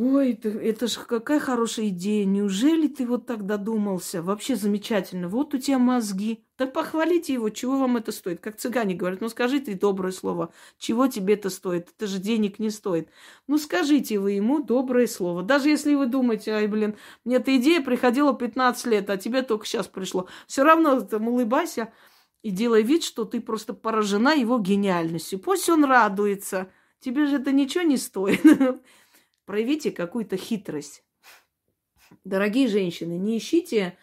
Ой, это, это же какая хорошая идея. Неужели ты вот так додумался? Вообще замечательно. Вот у тебя мозги. Так похвалите его, чего вам это стоит? Как цыгане говорят, ну скажите доброе слово. Чего тебе это стоит? Это же денег не стоит. Ну скажите вы ему доброе слово. Даже если вы думаете, ай, блин, мне эта идея приходила 15 лет, а тебе только сейчас пришло. Все равно там улыбайся и делай вид, что ты просто поражена его гениальностью. Пусть он радуется. Тебе же это ничего не стоит. проявите какую-то хитрость. Дорогие женщины, не ищите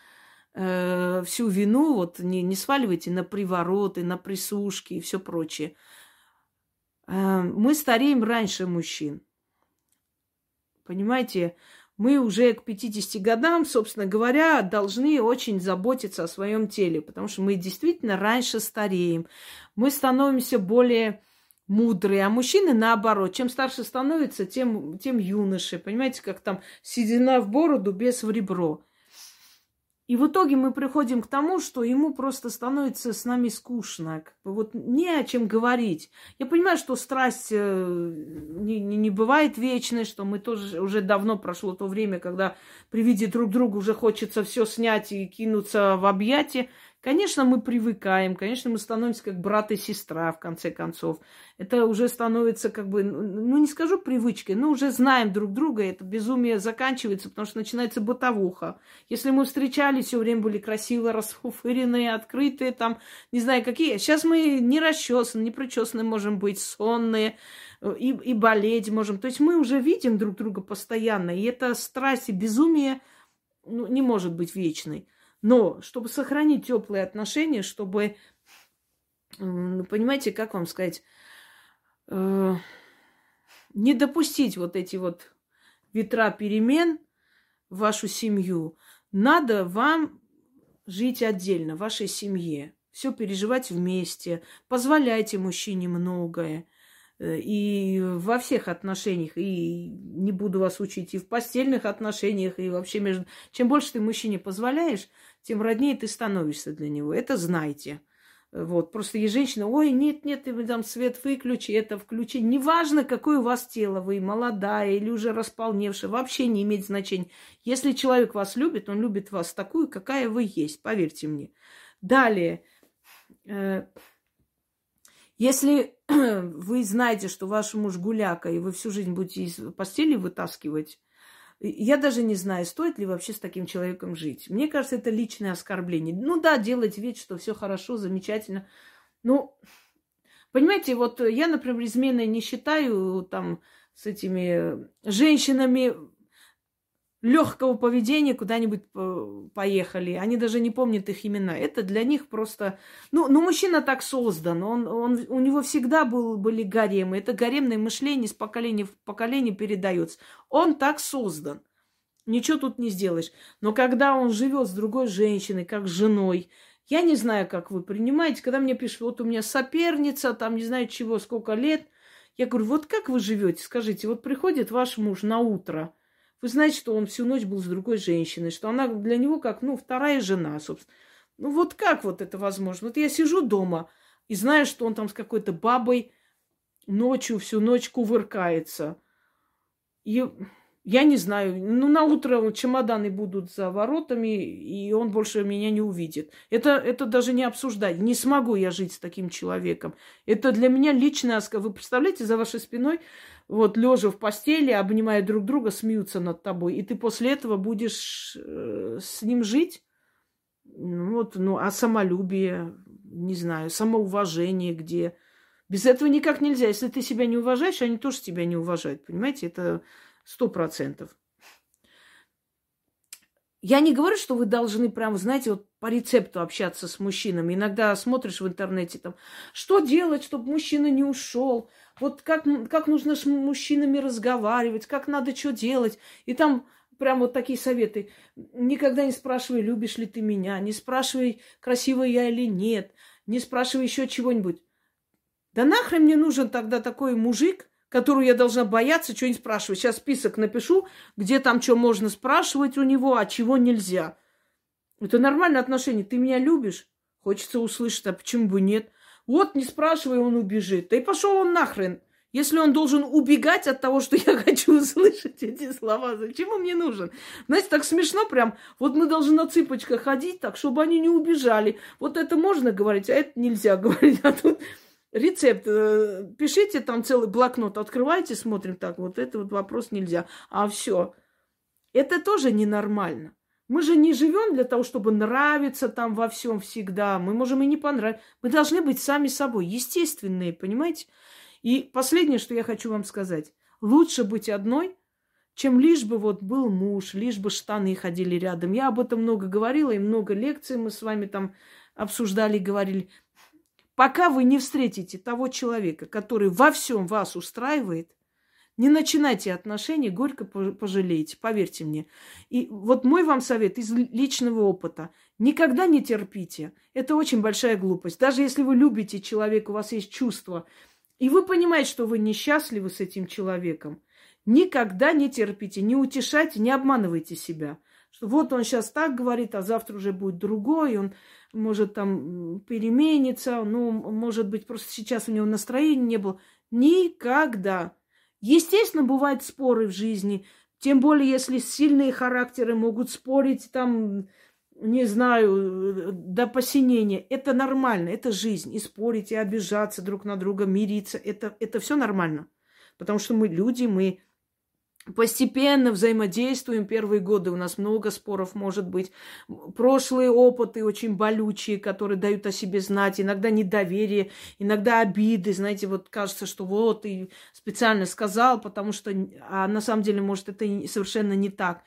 э, всю вину, вот не, не сваливайте на привороты, на присушки и все прочее. Э, мы стареем раньше мужчин. Понимаете, мы уже к 50 годам, собственно говоря, должны очень заботиться о своем теле, потому что мы действительно раньше стареем. Мы становимся более мудрые, а мужчины наоборот. Чем старше становится, тем, тем юноше. Понимаете, как там седина в бороду, без в ребро. И в итоге мы приходим к тому, что ему просто становится с нами скучно. Как бы вот не о чем говорить. Я понимаю, что страсть э, не, не, не бывает вечной, что мы тоже уже давно прошло то время, когда при виде друг друга уже хочется все снять и кинуться в объятия. Конечно, мы привыкаем, конечно, мы становимся как брат и сестра, в конце концов. Это уже становится как бы, ну, ну не скажу привычкой, но уже знаем друг друга, это безумие заканчивается, потому что начинается бытовуха. Если мы встречались, все время были красиво расфуфыренные, открытые, там, не знаю какие. Сейчас мы не расчесаны, не причесаны можем быть, сонные, и, и болеть можем. То есть мы уже видим друг друга постоянно, и эта страсть и безумие ну, не может быть вечной. Но чтобы сохранить теплые отношения, чтобы, понимаете, как вам сказать, э, не допустить вот эти вот ветра перемен в вашу семью, надо вам жить отдельно, в вашей семье, все переживать вместе, позволяйте мужчине многое, Э, и во всех отношениях, и не буду вас учить, и в постельных отношениях, и вообще между... Чем больше ты мужчине позволяешь, тем роднее ты становишься для него. Это знайте. Вот, просто есть женщина, ой, нет, нет, ты там свет выключи, это включи. Неважно, какое у вас тело, вы молодая или уже располневшая, вообще не имеет значения. Если человек вас любит, он любит вас такую, какая вы есть, поверьте мне. Далее, э, если вы знаете, что ваш муж гуляка, и вы всю жизнь будете из постели вытаскивать, я даже не знаю, стоит ли вообще с таким человеком жить. Мне кажется, это личное оскорбление. Ну да, делать вид, что все хорошо, замечательно. Ну, понимаете, вот я, например, изменой не считаю там с этими женщинами легкого поведения куда-нибудь э, поехали. Они даже не помнят их имена. Это для них просто... Ну, ну мужчина так создан. Он, он, у него всегда был, были гаремы. Это гаремное мышление с поколения в поколение передается. Он так создан. Ничего тут не сделаешь. Но когда он живет с другой женщиной, как с женой, я не знаю, как вы принимаете, когда мне пишут, вот у меня соперница, там не знаю чего, сколько лет. Я говорю, вот как вы живете? Скажите, вот приходит ваш муж на утро – вы знаете, что он всю ночь был с другой женщиной, что она для него как, ну, вторая жена, собственно. Ну, вот как вот это возможно? Вот я сижу дома и знаю, что он там с какой-то бабой ночью всю ночь кувыркается. И я не знаю, ну, на утро чемоданы будут за воротами, и он больше меня не увидит. Это, это даже не обсуждать. Не смогу я жить с таким человеком. Это для меня личная... Вы представляете, за вашей спиной вот лежа в постели, обнимая друг друга, смеются над тобой, и ты после этого будешь э, с ним жить? Ну, вот, ну, а самолюбие, не знаю, самоуважение где? Без этого никак нельзя. Если ты себя не уважаешь, они тоже тебя не уважают. Понимаете, это сто процентов. Я не говорю, что вы должны прям, знаете, вот по рецепту общаться с мужчинами. Иногда смотришь в интернете там, что делать, чтобы мужчина не ушел, вот как, как нужно с мужчинами разговаривать, как надо что делать. И там прям вот такие советы. Никогда не спрашивай, любишь ли ты меня, не спрашивай, красивая я или нет, не спрашивай еще чего-нибудь. Да нахрен мне нужен тогда такой мужик, которую я должна бояться, что-нибудь спрашивать. Сейчас список напишу, где там что можно спрашивать у него, а чего нельзя. Это нормальное отношение. Ты меня любишь? Хочется услышать, а почему бы нет? Вот, не спрашивай, он убежит. Да и пошел он нахрен. Если он должен убегать от того, что я хочу услышать эти слова, зачем он мне нужен? Знаете, так смешно прям. Вот мы должны на цыпочках ходить так, чтобы они не убежали. Вот это можно говорить, а это нельзя говорить. А тут рецепт. Э, пишите там целый блокнот, открывайте, смотрим так. Вот это вот вопрос нельзя. А все. Это тоже ненормально. Мы же не живем для того, чтобы нравиться там во всем всегда. Мы можем и не понравиться. Мы должны быть сами собой, естественные, понимаете? И последнее, что я хочу вам сказать. Лучше быть одной, чем лишь бы вот был муж, лишь бы штаны ходили рядом. Я об этом много говорила, и много лекций мы с вами там обсуждали, говорили. Пока вы не встретите того человека, который во всем вас устраивает, не начинайте отношения, горько пожалеете, поверьте мне. И вот мой вам совет из личного опыта. Никогда не терпите. Это очень большая глупость. Даже если вы любите человека, у вас есть чувства, и вы понимаете, что вы несчастливы с этим человеком, никогда не терпите, не утешайте, не обманывайте себя. Что вот он сейчас так говорит, а завтра уже будет другой, он может там переменится, ну, может быть, просто сейчас у него настроения не было. Никогда. Естественно, бывают споры в жизни, тем более, если сильные характеры могут спорить там, не знаю, до посинения. Это нормально, это жизнь. И спорить, и обижаться друг на друга, мириться, это, это все нормально. Потому что мы люди, мы постепенно взаимодействуем. Первые годы у нас много споров, может быть. Прошлые опыты очень болючие, которые дают о себе знать. Иногда недоверие, иногда обиды. Знаете, вот кажется, что вот и специально сказал, потому что... А на самом деле, может, это совершенно не так.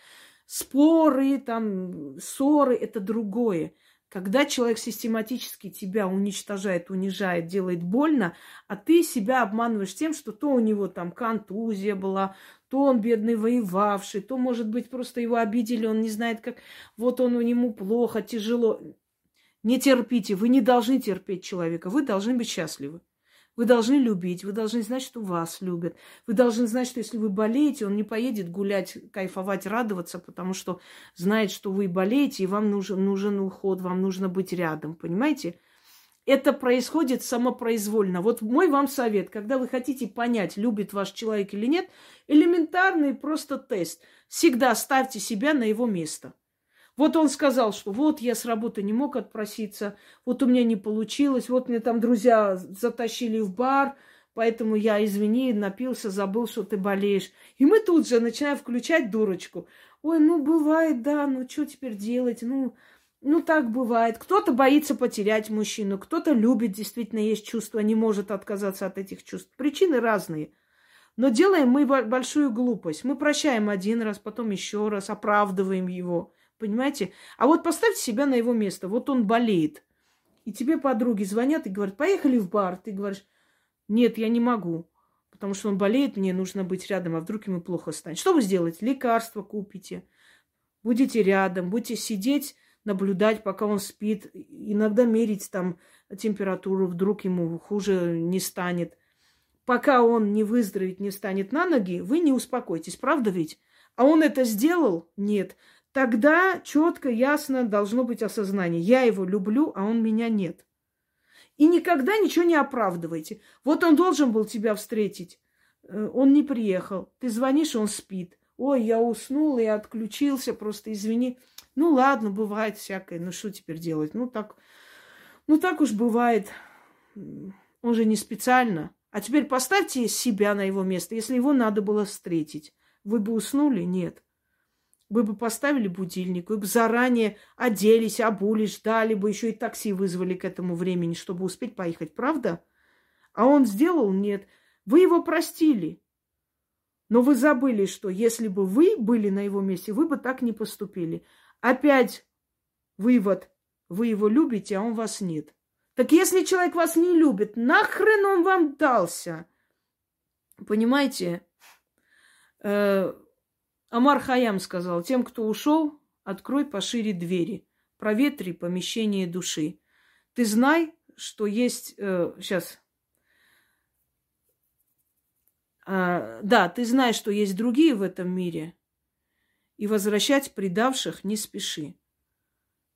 Споры, там, ссоры – это другое. Когда человек систематически тебя уничтожает, унижает, делает больно, а ты себя обманываешь тем, что то у него там контузия была, то он бедный воевавший, то, может быть, просто его обидели, он не знает, как... Вот он у нему плохо, тяжело. Не терпите, вы не должны терпеть человека, вы должны быть счастливы. Вы должны любить, вы должны знать, что вас любят. Вы должны знать, что если вы болеете, он не поедет гулять, кайфовать, радоваться, потому что знает, что вы болеете, и вам нужен, нужен уход, вам нужно быть рядом. Понимаете? Это происходит самопроизвольно. Вот мой вам совет, когда вы хотите понять, любит ваш человек или нет, элементарный просто тест. Всегда ставьте себя на его место. Вот он сказал, что вот я с работы не мог отпроситься, вот у меня не получилось, вот мне там друзья затащили в бар, поэтому я, извини, напился, забыл, что ты болеешь. И мы тут же начинаем включать дурочку. Ой, ну бывает, да, ну что теперь делать, ну, ну так бывает. Кто-то боится потерять мужчину, кто-то любит, действительно есть чувства, не может отказаться от этих чувств. Причины разные. Но делаем мы большую глупость. Мы прощаем один раз, потом еще раз, оправдываем его. Понимаете? А вот поставьте себя на его место. Вот он болеет. И тебе подруги звонят и говорят, поехали в бар. Ты говоришь, нет, я не могу. Потому что он болеет, мне нужно быть рядом, а вдруг ему плохо станет. Что вы сделаете? Лекарства купите. Будете рядом, будете сидеть, наблюдать, пока он спит. Иногда мерить там температуру, вдруг ему хуже не станет. Пока он не выздоровеет, не станет на ноги, вы не успокойтесь. Правда ведь? А он это сделал? Нет тогда четко, ясно должно быть осознание. Я его люблю, а он меня нет. И никогда ничего не оправдывайте. Вот он должен был тебя встретить. Э, он не приехал. Ты звонишь, он спит. Ой, я уснул и отключился, просто извини. Ну ладно, бывает всякое. Ну что теперь делать? Ну так, ну так уж бывает. Он же не специально. А теперь поставьте себя на его место. Если его надо было встретить, вы бы уснули? Нет. Вы бы поставили будильник, вы бы заранее оделись, обулись, ждали бы, еще и такси вызвали к этому времени, чтобы успеть поехать, правда? А он сделал? Нет. Вы его простили. Но вы забыли, что если бы вы были на его месте, вы бы так не поступили. Опять вывод. Вы его любите, а он вас нет. Так если человек вас не любит, нахрен он вам дался? Понимаете? Э, Амар Хаям сказал, тем, кто ушел, открой пошире двери, проветри помещение души. Ты знай, что есть... Э, сейчас. А, да, ты знаешь, что есть другие в этом мире, и возвращать предавших не спеши.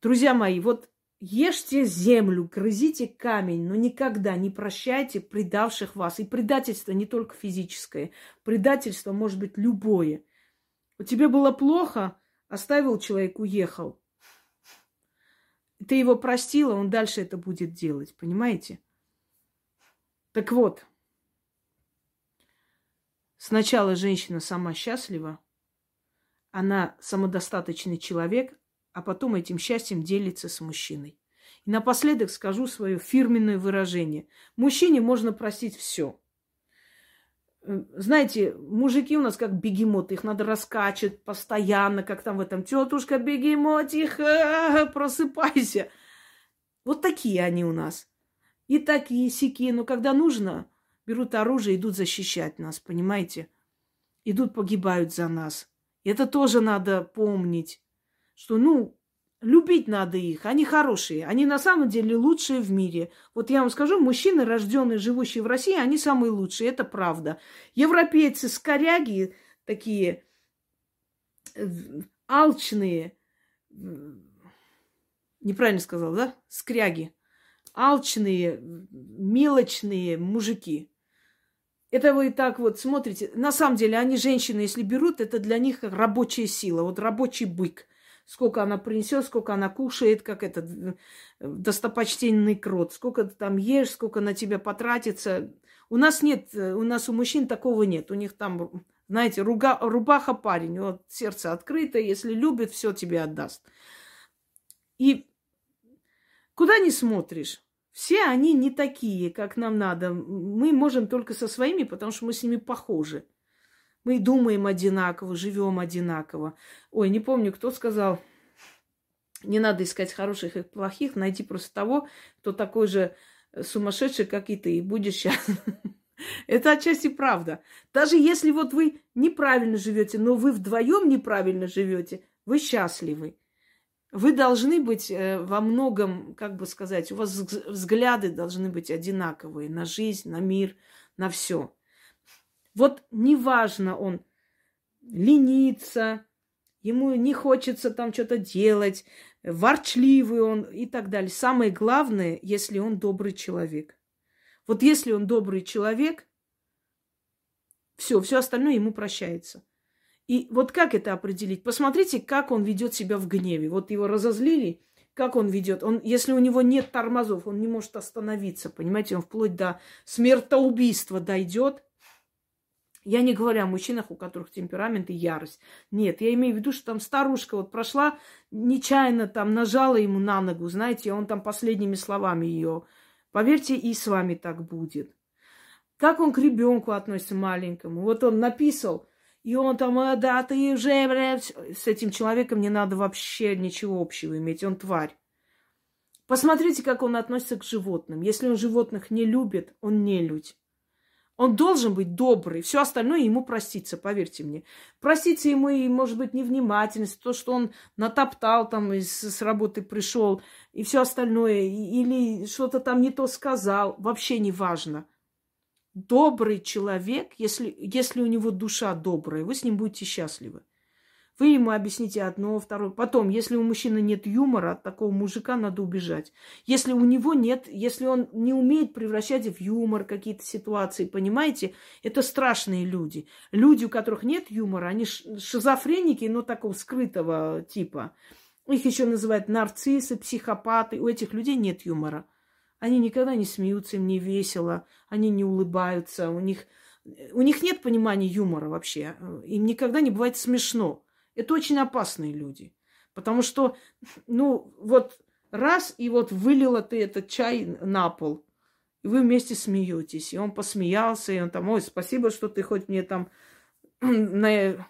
Друзья мои, вот ешьте землю, грызите камень, но никогда не прощайте предавших вас. И предательство не только физическое, предательство может быть любое – у тебя было плохо, оставил человек, уехал. Ты его простила, он дальше это будет делать, понимаете? Так вот, сначала женщина сама счастлива, она самодостаточный человек, а потом этим счастьем делится с мужчиной. И напоследок скажу свое фирменное выражение. Мужчине можно простить все. Знаете, мужики у нас как бегемоты, их надо раскачивать постоянно, как там в этом тетушка бегемотиха, просыпайся. Вот такие они у нас. И такие сики, но когда нужно, берут оружие, идут защищать нас, понимаете? Идут, погибают за нас. И это тоже надо помнить, что, ну, Любить надо их, они хорошие, они на самом деле лучшие в мире. Вот я вам скажу, мужчины, рожденные, живущие в России, они самые лучшие, это правда. Европейцы, скоряги такие э, алчные, неправильно сказал, да? Скряги. Алчные, мелочные мужики. Это вы так вот смотрите. На самом деле, они женщины, если берут, это для них рабочая сила, вот рабочий бык сколько она принесет, сколько она кушает, как этот э, достопочтенный крот, сколько ты там ешь, сколько на тебя потратится. У нас нет, э, у нас у мужчин такого нет. У них там, знаете, руга, рубаха парень, вот сердце открыто, если любит, все тебе отдаст. И куда не смотришь, все они не такие, как нам надо. Мы можем только со своими, потому что мы с ними похожи. Мы думаем одинаково, живем одинаково. Ой, не помню, кто сказал, не надо искать хороших и плохих, найти просто того, кто такой же сумасшедший, как и ты, и будешь счастлив. Это отчасти правда. Даже если вот вы неправильно живете, но вы вдвоем неправильно живете, вы счастливы. Вы должны быть э, во многом, как бы сказать, у вас взгляды должны быть одинаковые на жизнь, на мир, на все. Вот неважно, он ленится, ему не хочется там что-то делать, ворчливый он и так далее. Самое главное, если он добрый человек. Вот если он добрый человек, все, все остальное ему прощается. И вот как это определить? Посмотрите, как он ведет себя в гневе. Вот его разозлили, как он ведет. Он, если у него нет тормозов, он не может остановиться. Понимаете, он вплоть до смертоубийства дойдет. Я не говорю о мужчинах, у которых темперамент и ярость. Нет, я имею в виду, что там старушка вот прошла, нечаянно там нажала ему на ногу, знаете, он там последними словами ее. Поверьте, и с вами так будет. Как он к ребенку относится маленькому? Вот он написал, и он там, «А, да, ты уже, блядь, с этим человеком не надо вообще ничего общего иметь, он тварь. Посмотрите, как он относится к животным. Если он животных не любит, он не людь. Он должен быть добрый. Все остальное ему проститься, поверьте мне. Проститься ему и, может быть, невнимательность, то, что он натоптал там, из, с работы пришел, и все остальное, или что-то там не то сказал, вообще не важно добрый человек, если, если у него душа добрая, вы с ним будете счастливы. Вы ему объясните одно, второе. Потом, если у мужчины нет юмора, от такого мужика надо убежать. Если у него нет, если он не умеет превращать в юмор какие-то ситуации, понимаете, это страшные люди. Люди, у которых нет юмора, они шизофреники, но такого скрытого типа. Их еще называют нарциссы, психопаты. У этих людей нет юмора. Они никогда не смеются, им не весело, они не улыбаются, у них, у них нет понимания юмора вообще, им никогда не бывает смешно. Это очень опасные люди, потому что, ну, вот раз, и вот вылила ты этот чай на пол, и вы вместе смеетесь, и он посмеялся, и он там, ой, спасибо, что ты хоть мне там на,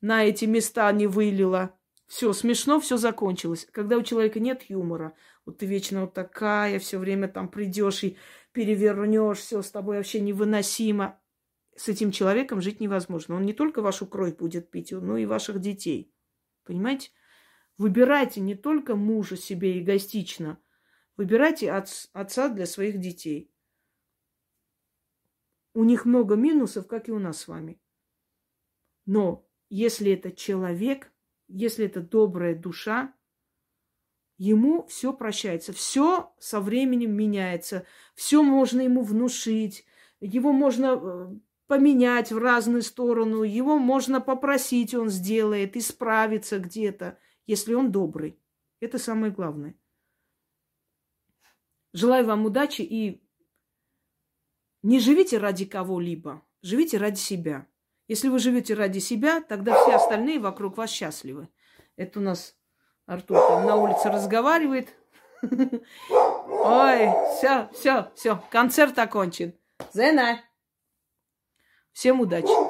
на эти места не вылила. Все, смешно, все закончилось. Когда у человека нет юмора, вот ты вечно вот такая, все время там придешь и перевернешь, все с тобой вообще невыносимо. С этим человеком жить невозможно. Он не только вашу кровь будет пить, но и ваших детей. Понимаете? Выбирайте не только мужа себе эгоистично, выбирайте от, отца для своих детей. У них много минусов, как и у нас с вами. Но если это человек, если это добрая душа, ему все прощается, все со временем меняется, все можно ему внушить, его можно э, поменять в разную сторону, его можно попросить, он сделает, исправиться где-то, если он добрый. Это самое главное. Желаю вам удачи и не живите ради кого-либо, живите ради себя. Если вы живете ради себя, тогда все остальные вокруг вас счастливы. Это у нас Артур там на улице разговаривает. Ой, все, все, все, концерт окончен. Зена. Всем удачи.